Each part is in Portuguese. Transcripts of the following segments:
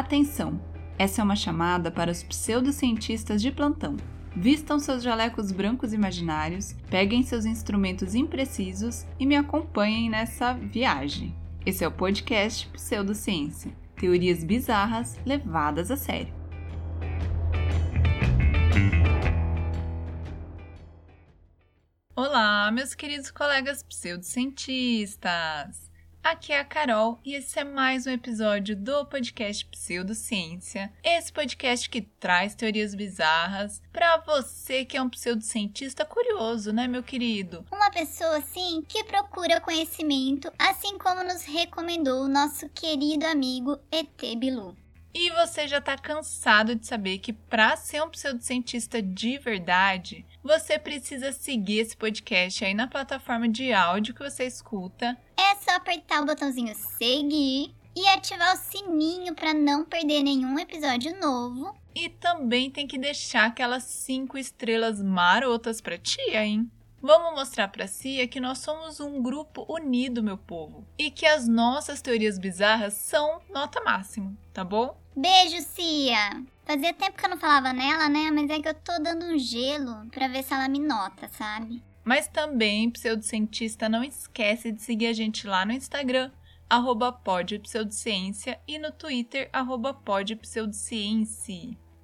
Atenção! Essa é uma chamada para os pseudocientistas de plantão. Vistam seus jalecos brancos imaginários, peguem seus instrumentos imprecisos e me acompanhem nessa viagem. Esse é o podcast Pseudociência teorias bizarras levadas a sério. Olá, meus queridos colegas pseudocientistas! Aqui é a Carol e esse é mais um episódio do podcast Pseudociência. Esse podcast que traz teorias bizarras para você que é um pseudocientista curioso, né, meu querido? Uma pessoa assim que procura conhecimento, assim como nos recomendou o nosso querido amigo ET Bilu. E você já está cansado de saber que para ser um pseudocientista de verdade, você precisa seguir esse podcast aí na plataforma de áudio que você escuta. É só apertar o botãozinho seguir e ativar o sininho para não perder nenhum episódio novo. E também tem que deixar aquelas cinco estrelas marotas para tia, hein? Vamos mostrar para Cia que nós somos um grupo unido, meu povo, e que as nossas teorias bizarras são nota máxima, tá bom? Beijo, Cia! Fazia tempo que eu não falava nela, né? Mas é que eu tô dando um gelo pra ver se ela me nota, sabe? Mas também, pseudocientista, não esquece de seguir a gente lá no Instagram, arroba e no Twitter, arroba.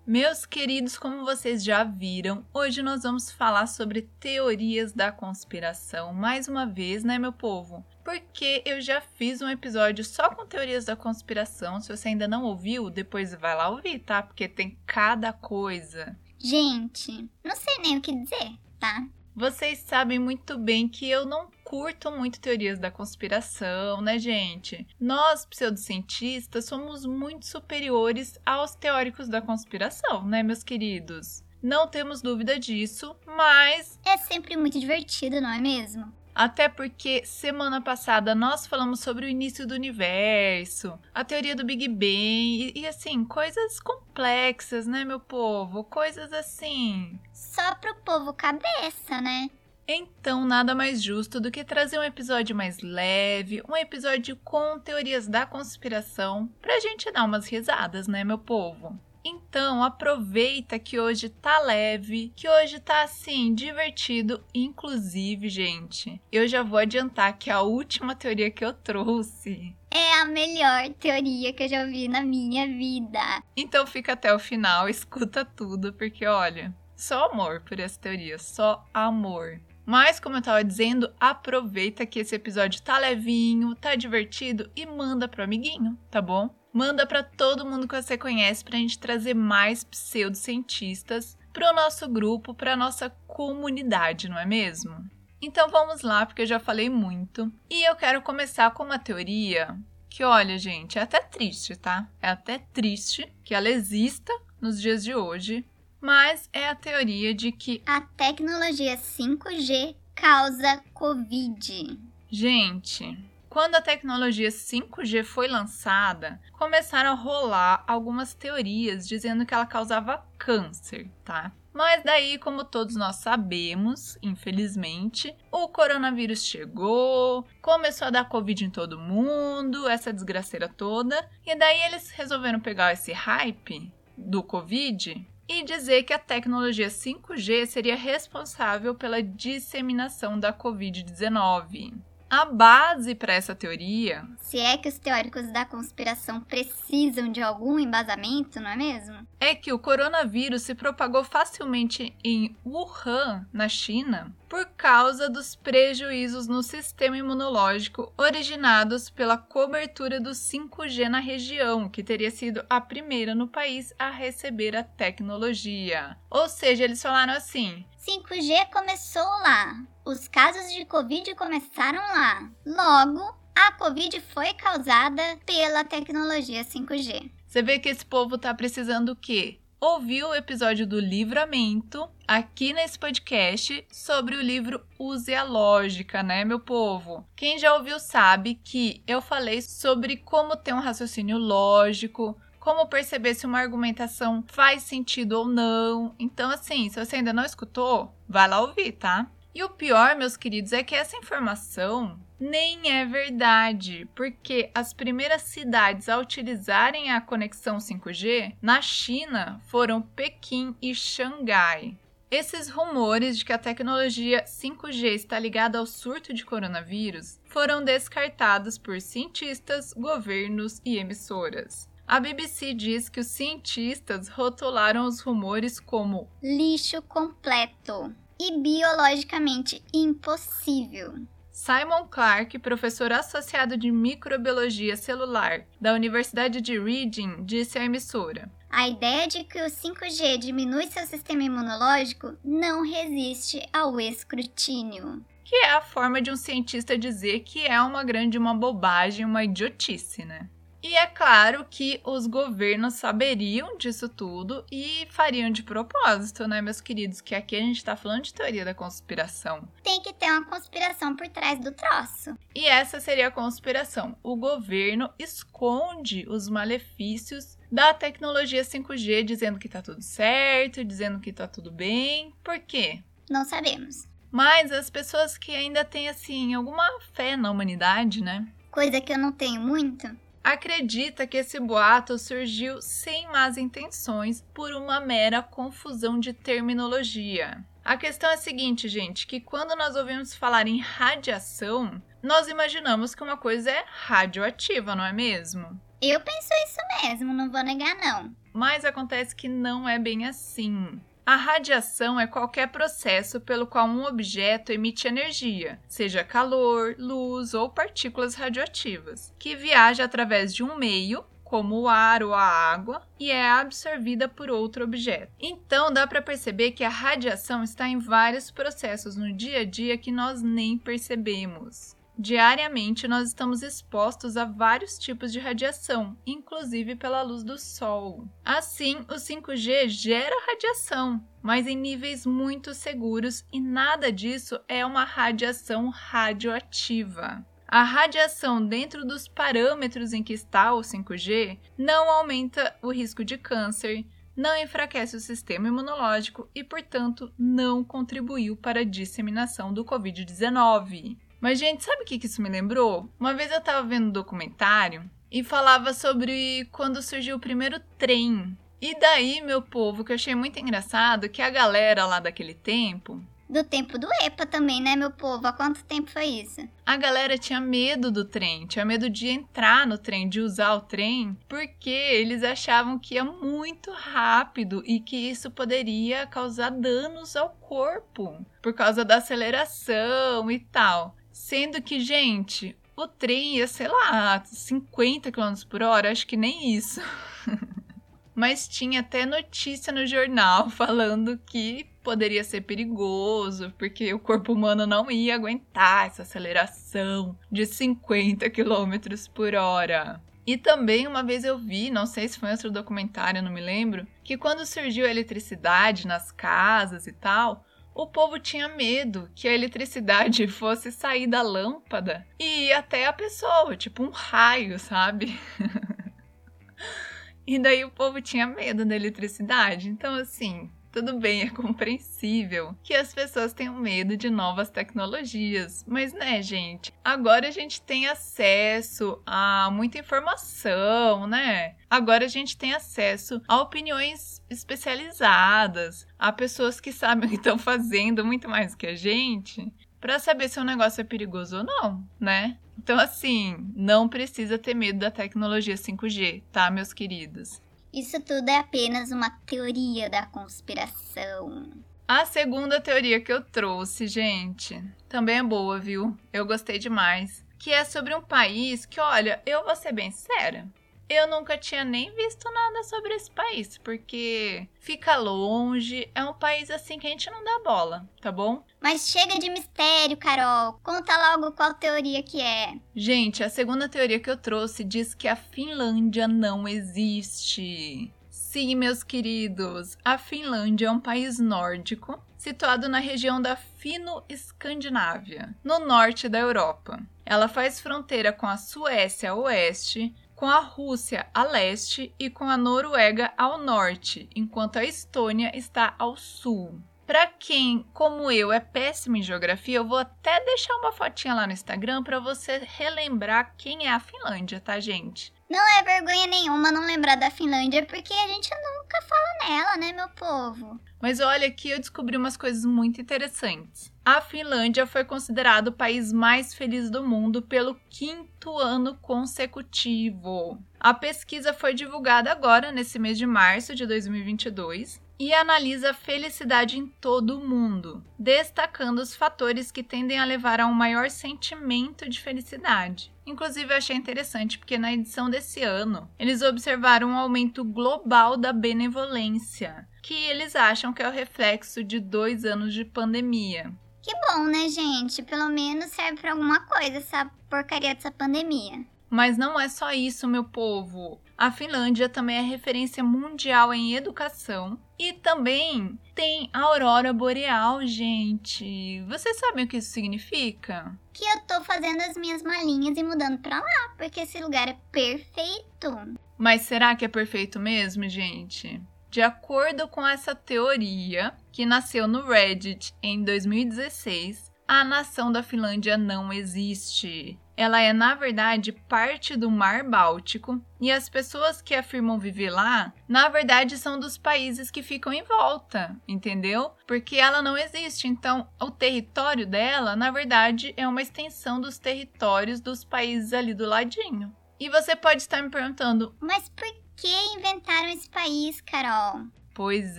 Meus queridos, como vocês já viram, hoje nós vamos falar sobre teorias da conspiração mais uma vez, né, meu povo? Porque eu já fiz um episódio só com teorias da conspiração. Se você ainda não ouviu, depois vai lá ouvir, tá? Porque tem cada coisa. Gente, não sei nem o que dizer, tá? Vocês sabem muito bem que eu não curto muito teorias da conspiração, né, gente? Nós, pseudocientistas, somos muito superiores aos teóricos da conspiração, né, meus queridos? Não temos dúvida disso, mas. É sempre muito divertido, não é mesmo? Até porque semana passada nós falamos sobre o início do universo, a teoria do Big Bang e, e, assim, coisas complexas, né, meu povo? Coisas assim. Só pro povo cabeça, né? Então, nada mais justo do que trazer um episódio mais leve, um episódio com teorias da conspiração, pra gente dar umas risadas, né, meu povo? Então, aproveita que hoje tá leve, que hoje tá assim, divertido. Inclusive, gente, eu já vou adiantar que a última teoria que eu trouxe é a melhor teoria que eu já vi na minha vida. Então fica até o final, escuta tudo, porque olha, só amor por essa teoria, só amor. Mas, como eu tava dizendo, aproveita que esse episódio tá levinho, tá divertido e manda pro amiguinho, tá bom? Manda para todo mundo que você conhece para a gente trazer mais pseudocientistas para o nosso grupo, para a nossa comunidade, não é mesmo? Então vamos lá, porque eu já falei muito. E eu quero começar com uma teoria que, olha, gente, é até triste, tá? É até triste que ela exista nos dias de hoje, mas é a teoria de que a tecnologia 5G causa Covid. Gente, quando a tecnologia 5G foi lançada, começaram a rolar algumas teorias dizendo que ela causava câncer, tá? Mas daí, como todos nós sabemos, infelizmente, o coronavírus chegou, começou a dar Covid em todo mundo, essa desgraceira toda, e daí eles resolveram pegar esse hype do Covid e dizer que a tecnologia 5G seria responsável pela disseminação da Covid-19. A base para essa teoria. Se é que os teóricos da conspiração precisam de algum embasamento, não é mesmo? É que o coronavírus se propagou facilmente em Wuhan, na China, por causa dos prejuízos no sistema imunológico originados pela cobertura do 5G na região, que teria sido a primeira no país a receber a tecnologia. Ou seja, eles falaram assim: 5G começou lá. Os casos de Covid começaram lá. Logo, a Covid foi causada pela tecnologia 5G. Você vê que esse povo tá precisando o quê? Ouvir o episódio do Livramento aqui nesse podcast sobre o livro Use a Lógica, né, meu povo? Quem já ouviu sabe que eu falei sobre como ter um raciocínio lógico, como perceber se uma argumentação faz sentido ou não. Então, assim, se você ainda não escutou, vai lá ouvir, tá? E o pior, meus queridos, é que essa informação nem é verdade, porque as primeiras cidades a utilizarem a conexão 5G na China foram Pequim e Xangai. Esses rumores de que a tecnologia 5G está ligada ao surto de coronavírus foram descartados por cientistas, governos e emissoras. A BBC diz que os cientistas rotularam os rumores como lixo completo e biologicamente impossível. Simon Clark, professor associado de microbiologia celular da Universidade de Reading, disse à emissora: A ideia de que o 5G diminui seu sistema imunológico não resiste ao escrutínio. Que é a forma de um cientista dizer que é uma grande uma bobagem, uma idiotice, né? E é claro que os governos saberiam disso tudo e fariam de propósito, né, meus queridos? Que aqui a gente tá falando de teoria da conspiração. Tem que ter uma conspiração por trás do troço. E essa seria a conspiração. O governo esconde os malefícios da tecnologia 5G, dizendo que tá tudo certo, dizendo que tá tudo bem. Por quê? Não sabemos. Mas as pessoas que ainda têm, assim, alguma fé na humanidade, né? Coisa que eu não tenho muito acredita que esse boato surgiu sem más intenções por uma mera confusão de terminologia. A questão é a seguinte, gente, que quando nós ouvimos falar em radiação, nós imaginamos que uma coisa é radioativa, não é mesmo? Eu penso isso mesmo, não vou negar não. Mas acontece que não é bem assim. A radiação é qualquer processo pelo qual um objeto emite energia, seja calor, luz ou partículas radioativas, que viaja através de um meio, como o ar ou a água, e é absorvida por outro objeto. Então dá para perceber que a radiação está em vários processos no dia a dia que nós nem percebemos. Diariamente, nós estamos expostos a vários tipos de radiação, inclusive pela luz do Sol. Assim, o 5G gera radiação, mas em níveis muito seguros e nada disso é uma radiação radioativa. A radiação dentro dos parâmetros em que está o 5G não aumenta o risco de câncer, não enfraquece o sistema imunológico e, portanto, não contribuiu para a disseminação do Covid-19. Mas, gente, sabe o que isso me lembrou? Uma vez eu tava vendo um documentário e falava sobre quando surgiu o primeiro trem. E daí, meu povo, que eu achei muito engraçado, que a galera lá daquele tempo. Do tempo do EPA também, né, meu povo? Há quanto tempo foi isso? A galera tinha medo do trem, tinha medo de entrar no trem, de usar o trem, porque eles achavam que ia muito rápido e que isso poderia causar danos ao corpo por causa da aceleração e tal. Sendo que, gente, o trem ia, sei lá, 50 km por hora, acho que nem isso. Mas tinha até notícia no jornal falando que poderia ser perigoso, porque o corpo humano não ia aguentar essa aceleração de 50 km por hora. E também uma vez eu vi, não sei se foi outro documentário, não me lembro, que quando surgiu a eletricidade nas casas e tal, o povo tinha medo que a eletricidade fosse sair da lâmpada e ir até a pessoa, tipo um raio, sabe? e daí o povo tinha medo da eletricidade. Então, assim, tudo bem, é compreensível que as pessoas tenham medo de novas tecnologias, mas né, gente? Agora a gente tem acesso a muita informação, né? Agora a gente tem acesso a opiniões especializadas, a pessoas que sabem o que estão fazendo muito mais que a gente, para saber se o negócio é perigoso ou não, né? Então, assim, não precisa ter medo da tecnologia 5G, tá, meus queridos? Isso tudo é apenas uma teoria da conspiração. A segunda teoria que eu trouxe, gente, também é boa, viu? Eu gostei demais. Que é sobre um país que, olha, eu vou ser bem séria. Eu nunca tinha nem visto nada sobre esse país, porque fica longe, é um país assim que a gente não dá bola, tá bom? Mas chega de mistério, Carol. Conta logo qual teoria que é. Gente, a segunda teoria que eu trouxe diz que a Finlândia não existe. Sim, meus queridos, a Finlândia é um país nórdico situado na região da Fino-Escandinávia, no norte da Europa. Ela faz fronteira com a Suécia a oeste, com a Rússia a leste e com a Noruega ao norte, enquanto a Estônia está ao sul. Para quem, como eu, é péssimo em geografia, eu vou até deixar uma fotinha lá no Instagram para você relembrar quem é a Finlândia, tá, gente? Não é vergonha nenhuma não lembrar da Finlândia, porque a gente nunca fala nela, né, meu povo? Mas olha aqui, eu descobri umas coisas muito interessantes. A Finlândia foi considerado o país mais feliz do mundo pelo quinto ano consecutivo. A pesquisa foi divulgada agora, nesse mês de março de 2022, e analisa a felicidade em todo o mundo, destacando os fatores que tendem a levar a um maior sentimento de felicidade. Inclusive, eu achei interessante porque na edição desse ano eles observaram um aumento global da benevolência, que eles acham que é o reflexo de dois anos de pandemia. Que bom, né, gente? Pelo menos serve para alguma coisa essa porcaria dessa pandemia. Mas não é só isso, meu povo. A Finlândia também é referência mundial em educação e também tem a aurora boreal, gente. Vocês sabem o que isso significa? Que eu tô fazendo as minhas malinhas e mudando pra lá, porque esse lugar é perfeito. Mas será que é perfeito mesmo, gente? De acordo com essa teoria, que nasceu no Reddit em 2016, a nação da Finlândia não existe. Ela é, na verdade, parte do Mar Báltico e as pessoas que afirmam viver lá, na verdade, são dos países que ficam em volta, entendeu? Porque ela não existe. Então, o território dela, na verdade, é uma extensão dos territórios dos países ali do ladinho. E você pode estar me perguntando: Mas por que inventaram esse país, Carol? Pois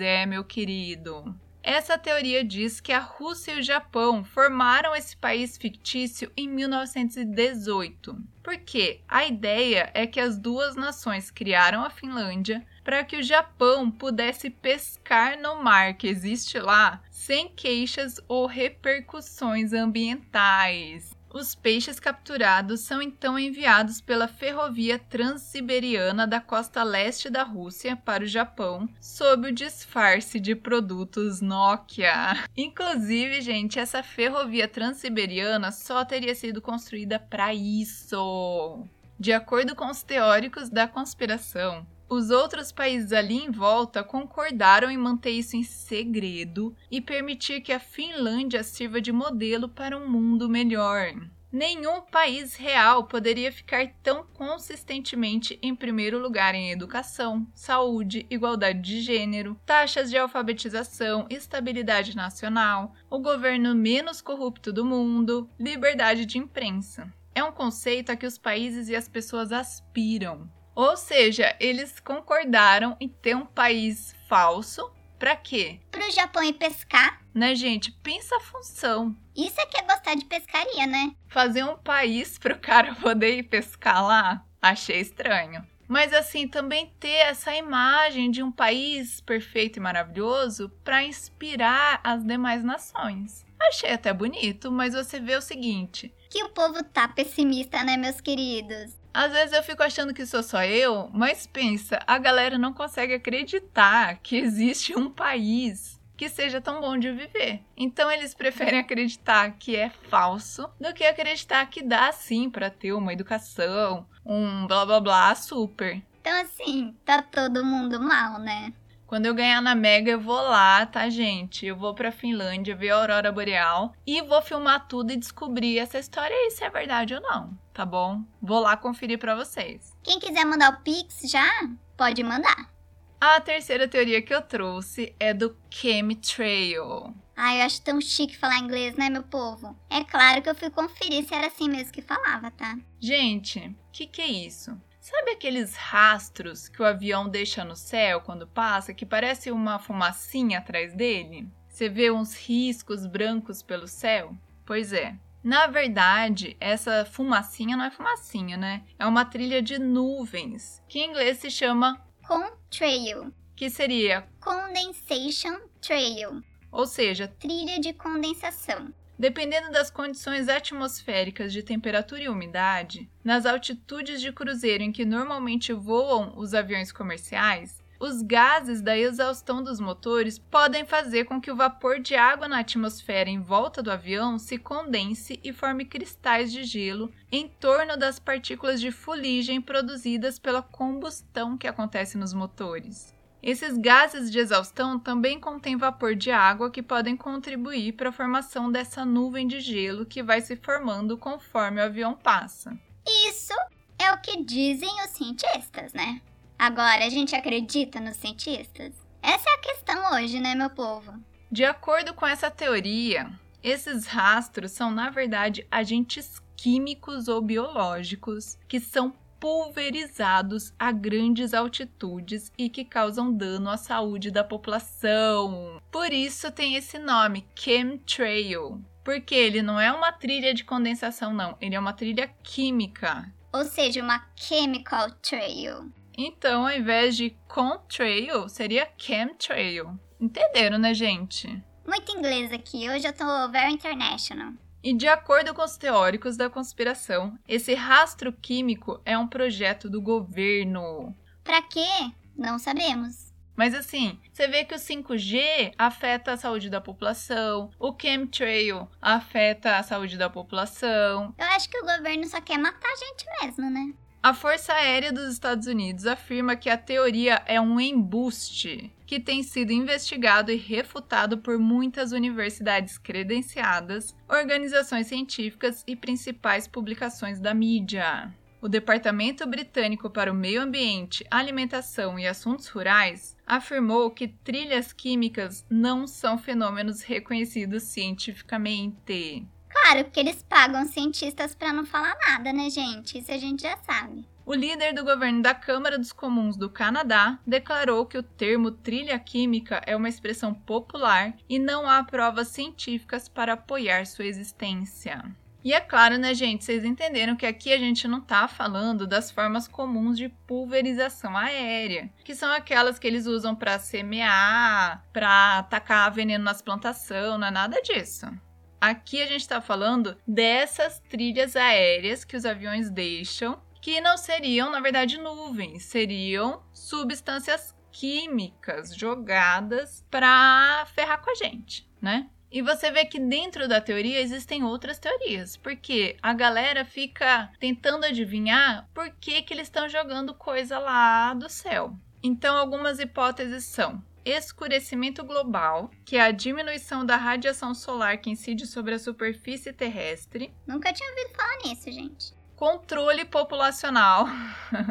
é, meu querido. Essa teoria diz que a Rússia e o Japão formaram esse país fictício em 1918. Porque a ideia é que as duas nações criaram a Finlândia para que o Japão pudesse pescar no mar que existe lá sem queixas ou repercussões ambientais. Os peixes capturados são então enviados pela ferrovia transiberiana da costa leste da Rússia para o Japão, sob o disfarce de produtos Nokia. Inclusive, gente, essa ferrovia transiberiana só teria sido construída para isso. De acordo com os teóricos da conspiração, os outros países ali em volta concordaram em manter isso em segredo e permitir que a Finlândia sirva de modelo para um mundo melhor. Nenhum país real poderia ficar tão consistentemente em primeiro lugar em educação, saúde, igualdade de gênero, taxas de alfabetização, estabilidade nacional, o governo menos corrupto do mundo, liberdade de imprensa. É um conceito a que os países e as pessoas aspiram. Ou seja, eles concordaram em ter um país falso. Pra quê? Pro Japão ir pescar. Né, gente? Pensa a função. Isso é que é gostar de pescaria, né? Fazer um país pro cara poder ir pescar lá? Achei estranho. Mas assim, também ter essa imagem de um país perfeito e maravilhoso para inspirar as demais nações. Achei até bonito, mas você vê o seguinte: que o povo tá pessimista, né, meus queridos? Às vezes eu fico achando que sou só eu, mas pensa, a galera não consegue acreditar que existe um país que seja tão bom de viver. Então eles preferem acreditar que é falso do que acreditar que dá sim para ter uma educação, um blá blá blá super. Então assim, tá todo mundo mal, né? Quando eu ganhar na Mega, eu vou lá, tá, gente? Eu vou pra Finlândia ver a Aurora Boreal e vou filmar tudo e descobrir essa história aí, se é verdade ou não, tá bom? Vou lá conferir para vocês. Quem quiser mandar o Pix já, pode mandar. A terceira teoria que eu trouxe é do chemtrail. Ai, eu acho tão chique falar inglês, né, meu povo? É claro que eu fui conferir se era assim mesmo que falava, tá? Gente, o que, que é isso? Sabe aqueles rastros que o avião deixa no céu quando passa, que parece uma fumacinha atrás dele? Você vê uns riscos brancos pelo céu? Pois é. Na verdade, essa fumacinha não é fumacinha, né? É uma trilha de nuvens, que em inglês se chama contrail, que seria condensation trail, ou seja, trilha de condensação. Dependendo das condições atmosféricas de temperatura e umidade, nas altitudes de cruzeiro em que normalmente voam os aviões comerciais, os gases da exaustão dos motores podem fazer com que o vapor de água na atmosfera em volta do avião se condense e forme cristais de gelo em torno das partículas de fuligem produzidas pela combustão que acontece nos motores. Esses gases de exaustão também contêm vapor de água que podem contribuir para a formação dessa nuvem de gelo que vai se formando conforme o avião passa. Isso é o que dizem os cientistas, né? Agora, a gente acredita nos cientistas? Essa é a questão hoje, né, meu povo? De acordo com essa teoria, esses rastros são, na verdade, agentes químicos ou biológicos que são pulverizados a grandes altitudes e que causam dano à saúde da população. Por isso tem esse nome, chemtrail. Porque ele não é uma trilha de condensação, não. Ele é uma trilha química. Ou seja, uma chemical trail. Então, ao invés de contrail, seria chemtrail. Entenderam, né, gente? Muito inglês aqui, hoje eu tô very international. E de acordo com os teóricos da conspiração, esse rastro químico é um projeto do governo. Pra quê? Não sabemos. Mas assim, você vê que o 5G afeta a saúde da população, o chemtrail afeta a saúde da população. Eu acho que o governo só quer matar a gente mesmo, né? A Força Aérea dos Estados Unidos afirma que a teoria é um embuste que tem sido investigado e refutado por muitas universidades credenciadas, organizações científicas e principais publicações da mídia. O Departamento Britânico para o Meio Ambiente, Alimentação e Assuntos Rurais afirmou que trilhas químicas não são fenômenos reconhecidos cientificamente. Claro, porque eles pagam cientistas para não falar nada, né, gente? Isso a gente já sabe. O líder do governo da Câmara dos Comuns do Canadá declarou que o termo trilha química é uma expressão popular e não há provas científicas para apoiar sua existência. E é claro, né, gente? Vocês entenderam que aqui a gente não tá falando das formas comuns de pulverização aérea, que são aquelas que eles usam para semear, para atacar veneno nas plantações, não é nada disso. Aqui a gente está falando dessas trilhas aéreas que os aviões deixam, que não seriam, na verdade, nuvens, seriam substâncias químicas jogadas para ferrar com a gente, né? E você vê que dentro da teoria existem outras teorias, porque a galera fica tentando adivinhar por que, que eles estão jogando coisa lá do céu. Então, algumas hipóteses são: escurecimento global, que é a diminuição da radiação solar que incide sobre a superfície terrestre. Nunca tinha ouvido falar nisso, gente. Controle populacional.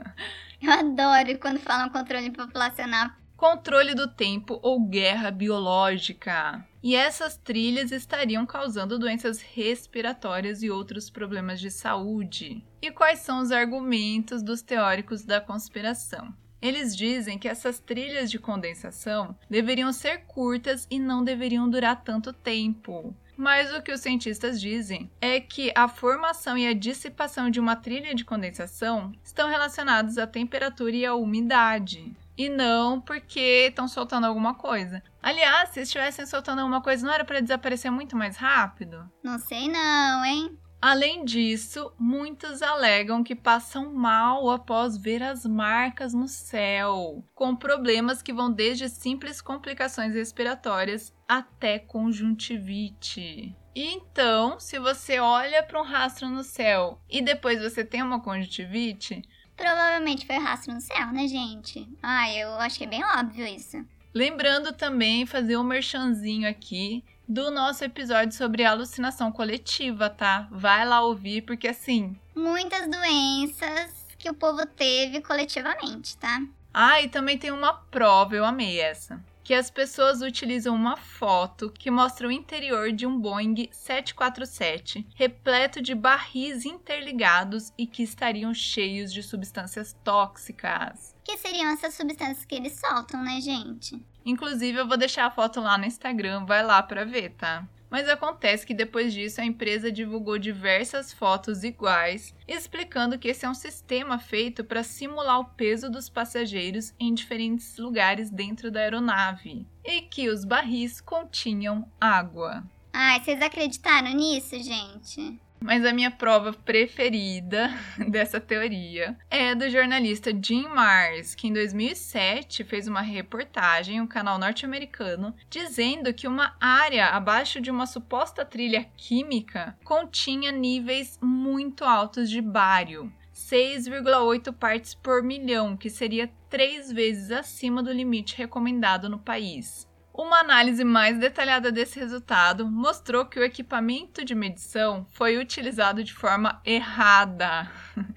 Eu adoro quando falam controle populacional. Controle do tempo ou guerra biológica. E essas trilhas estariam causando doenças respiratórias e outros problemas de saúde. E quais são os argumentos dos teóricos da conspiração? Eles dizem que essas trilhas de condensação deveriam ser curtas e não deveriam durar tanto tempo. Mas o que os cientistas dizem é que a formação e a dissipação de uma trilha de condensação estão relacionados à temperatura e à umidade. E não porque estão soltando alguma coisa. Aliás, se estivessem soltando alguma coisa, não era para desaparecer muito mais rápido? Não sei não, hein? Além disso, muitos alegam que passam mal após ver as marcas no céu, com problemas que vão desde simples complicações respiratórias até conjuntivite. então, se você olha para um rastro no céu e depois você tem uma conjuntivite, provavelmente foi rastro no céu, né, gente? Ah, eu acho que é bem óbvio isso. Lembrando também fazer um merchanzinho aqui do nosso episódio sobre alucinação coletiva, tá? Vai lá ouvir, porque assim. Muitas doenças que o povo teve coletivamente, tá? Ah, e também tem uma prova, eu amei essa. Que as pessoas utilizam uma foto que mostra o interior de um Boeing 747 repleto de barris interligados e que estariam cheios de substâncias tóxicas. Que seriam essas substâncias que eles soltam, né, gente? Inclusive, eu vou deixar a foto lá no Instagram, vai lá para ver, tá? Mas acontece que depois disso a empresa divulgou diversas fotos iguais, explicando que esse é um sistema feito para simular o peso dos passageiros em diferentes lugares dentro da aeronave e que os barris continham água. Ai, vocês acreditaram nisso, gente? Mas a minha prova preferida dessa teoria é do jornalista Jim Mars, que em 2007 fez uma reportagem, um canal norte-americano, dizendo que uma área abaixo de uma suposta trilha química continha níveis muito altos de bário 6,8 partes por milhão, que seria três vezes acima do limite recomendado no país. Uma análise mais detalhada desse resultado mostrou que o equipamento de medição foi utilizado de forma errada.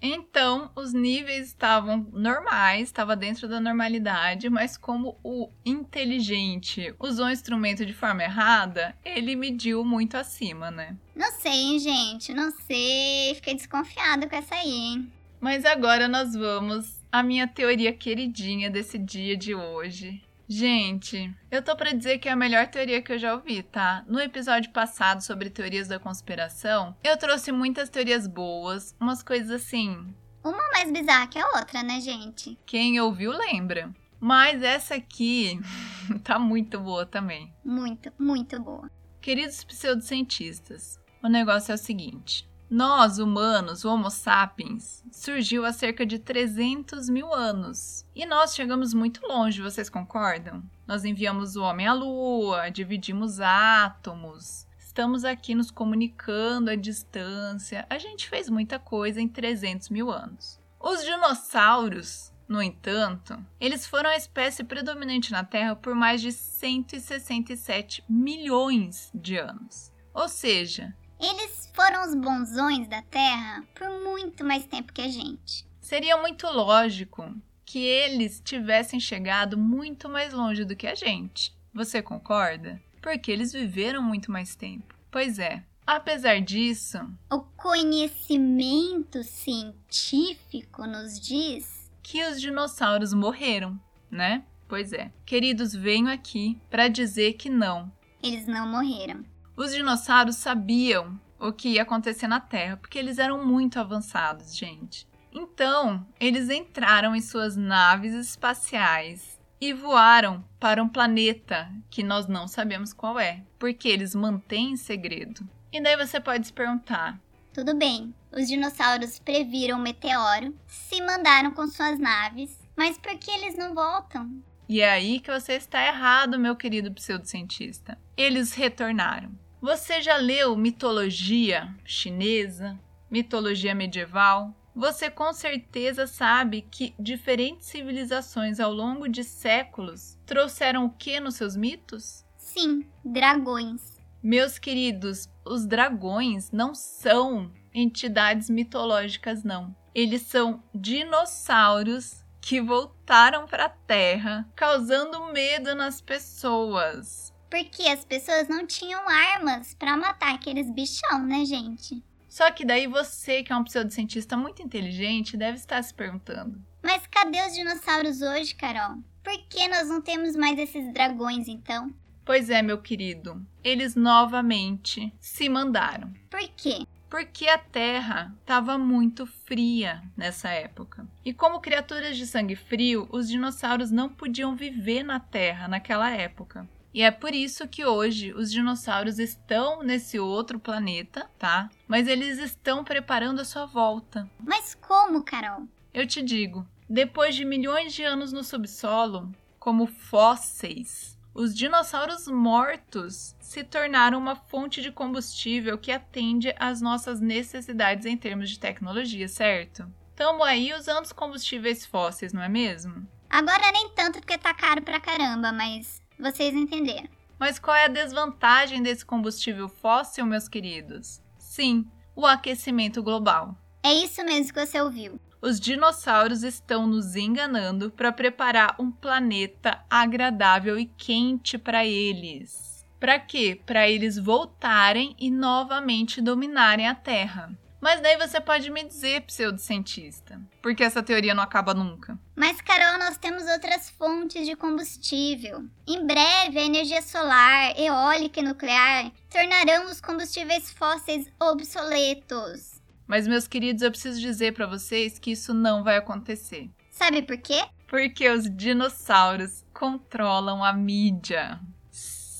Então, os níveis estavam normais, estava dentro da normalidade, mas como o inteligente usou o instrumento de forma errada, ele mediu muito acima, né? Não sei, hein, gente, não sei. Fiquei desconfiada com essa aí, hein? Mas agora nós vamos à minha teoria queridinha desse dia de hoje, Gente, eu tô para dizer que é a melhor teoria que eu já ouvi, tá? No episódio passado sobre teorias da conspiração, eu trouxe muitas teorias boas, umas coisas assim. Uma mais bizarra que a outra, né, gente? Quem ouviu lembra. Mas essa aqui tá muito boa também. Muito, muito boa. Queridos pseudocientistas, o negócio é o seguinte: nós, humanos, Homo sapiens, surgiu há cerca de 300 mil anos. E nós chegamos muito longe, vocês concordam? Nós enviamos o homem à lua, dividimos átomos, estamos aqui nos comunicando à distância. A gente fez muita coisa em 300 mil anos. Os dinossauros, no entanto, eles foram a espécie predominante na Terra por mais de 167 milhões de anos. Ou seja, eles foram os bonzões da Terra por muito mais tempo que a gente. Seria muito lógico que eles tivessem chegado muito mais longe do que a gente. Você concorda? Porque eles viveram muito mais tempo. Pois é. Apesar disso, o conhecimento científico nos diz que os dinossauros morreram, né? Pois é. Queridos, venho aqui para dizer que não. Eles não morreram. Os dinossauros sabiam o que ia acontecer na Terra, porque eles eram muito avançados, gente. Então, eles entraram em suas naves espaciais e voaram para um planeta que nós não sabemos qual é, porque eles mantêm segredo. E daí você pode se perguntar: tudo bem, os dinossauros previram o meteoro, se mandaram com suas naves, mas por que eles não voltam? E é aí que você está errado, meu querido pseudocientista. Eles retornaram. Você já leu mitologia chinesa, mitologia medieval? Você com certeza sabe que diferentes civilizações ao longo de séculos trouxeram o que nos seus mitos? Sim, dragões. Meus queridos, os dragões não são entidades mitológicas, não. Eles são dinossauros que voltaram para a Terra, causando medo nas pessoas. Porque as pessoas não tinham armas para matar aqueles bichão, né, gente? Só que daí você, que é um pseudocientista muito inteligente, deve estar se perguntando: Mas cadê os dinossauros hoje, Carol? Por que nós não temos mais esses dragões então? Pois é, meu querido, eles novamente se mandaram. Por quê? Porque a Terra estava muito fria nessa época. E como criaturas de sangue frio, os dinossauros não podiam viver na Terra naquela época. E é por isso que hoje os dinossauros estão nesse outro planeta, tá? Mas eles estão preparando a sua volta. Mas como, Carol? Eu te digo, depois de milhões de anos no subsolo, como fósseis, os dinossauros mortos se tornaram uma fonte de combustível que atende às nossas necessidades em termos de tecnologia, certo? Estamos aí usando os combustíveis fósseis, não é mesmo? Agora nem tanto porque tá caro pra caramba, mas vocês entenderam. Mas qual é a desvantagem desse combustível fóssil, meus queridos? Sim, o aquecimento global. É isso mesmo que você ouviu. Os dinossauros estão nos enganando para preparar um planeta agradável e quente para eles. Para quê? Para eles voltarem e novamente dominarem a Terra. Mas daí você pode me dizer, pseudocientista, porque essa teoria não acaba nunca. Mas, Carol, nós temos outras fontes de combustível. Em breve, a energia solar, eólica e nuclear tornarão os combustíveis fósseis obsoletos. Mas, meus queridos, eu preciso dizer para vocês que isso não vai acontecer. Sabe por quê? Porque os dinossauros controlam a mídia.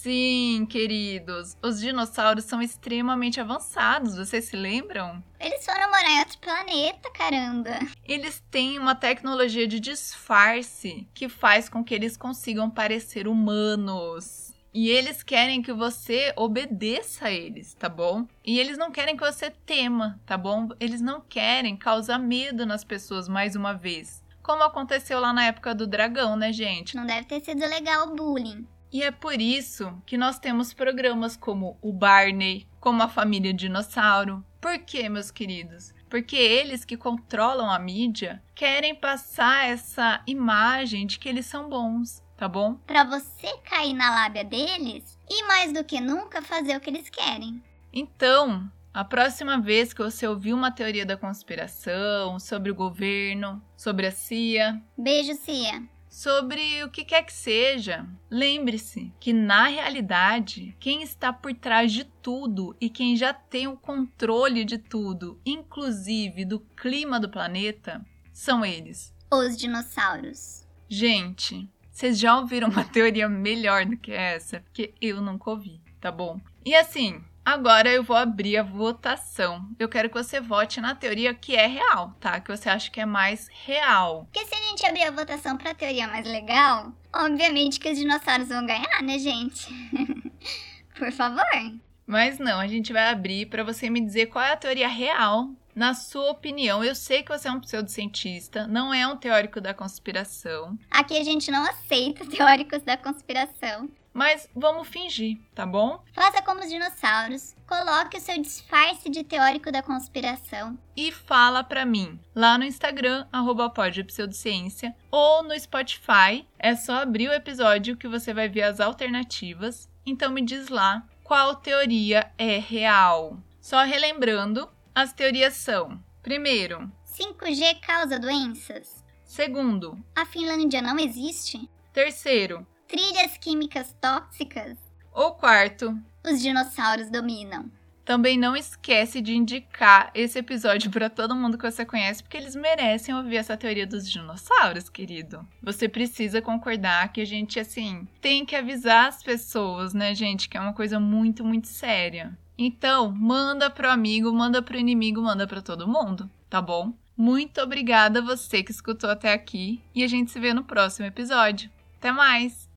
Sim, queridos. Os dinossauros são extremamente avançados, vocês se lembram? Eles foram morar em outro planeta, caramba. Eles têm uma tecnologia de disfarce que faz com que eles consigam parecer humanos. E eles querem que você obedeça a eles, tá bom? E eles não querem que você tema, tá bom? Eles não querem causar medo nas pessoas mais uma vez. Como aconteceu lá na época do dragão, né, gente? Não deve ter sido legal o bullying. E é por isso que nós temos programas como o Barney, como a família Dinossauro. Por quê, meus queridos? Porque eles que controlam a mídia querem passar essa imagem de que eles são bons, tá bom? Pra você cair na lábia deles e mais do que nunca fazer o que eles querem. Então, a próxima vez que você ouvir uma teoria da conspiração sobre o governo, sobre a CIA, Beijo, Cia. Sobre o que quer que seja, lembre-se que na realidade, quem está por trás de tudo e quem já tem o controle de tudo, inclusive do clima do planeta, são eles. Os dinossauros. Gente, vocês já ouviram uma teoria melhor do que essa? Porque eu nunca ouvi, tá bom? E assim, agora eu vou abrir a votação. Eu quero que você vote na teoria que é real, tá? Que você acha que é mais real. Porque se a gente abrir a votação pra teoria mais legal, obviamente que os dinossauros vão ganhar, né, gente? Por favor. Mas não, a gente vai abrir para você me dizer qual é a teoria real. Na sua opinião, eu sei que você é um pseudocientista, não é um teórico da conspiração, Aqui a gente não aceita teóricos da conspiração. Mas vamos fingir, tá bom? Faça como os dinossauros. Coloque o seu disfarce de teórico da conspiração. E fala pra mim lá no Instagram, arroba Pod Pseudociência, ou no Spotify. É só abrir o episódio que você vai ver as alternativas. Então me diz lá qual teoria é real. Só relembrando, as teorias são: primeiro, 5G causa doenças? segundo, A Finlândia não existe? terceiro Trilhas químicas tóxicas? ou quarto. Os dinossauros dominam. Também não esquece de indicar esse episódio para todo mundo que você conhece, porque eles merecem ouvir essa teoria dos dinossauros, querido. Você precisa concordar que a gente, assim, tem que avisar as pessoas, né, gente, que é uma coisa muito, muito séria. Então, manda pro amigo, manda pro inimigo, manda para todo mundo, tá bom? Muito obrigada a você que escutou até aqui e a gente se vê no próximo episódio. Até mais!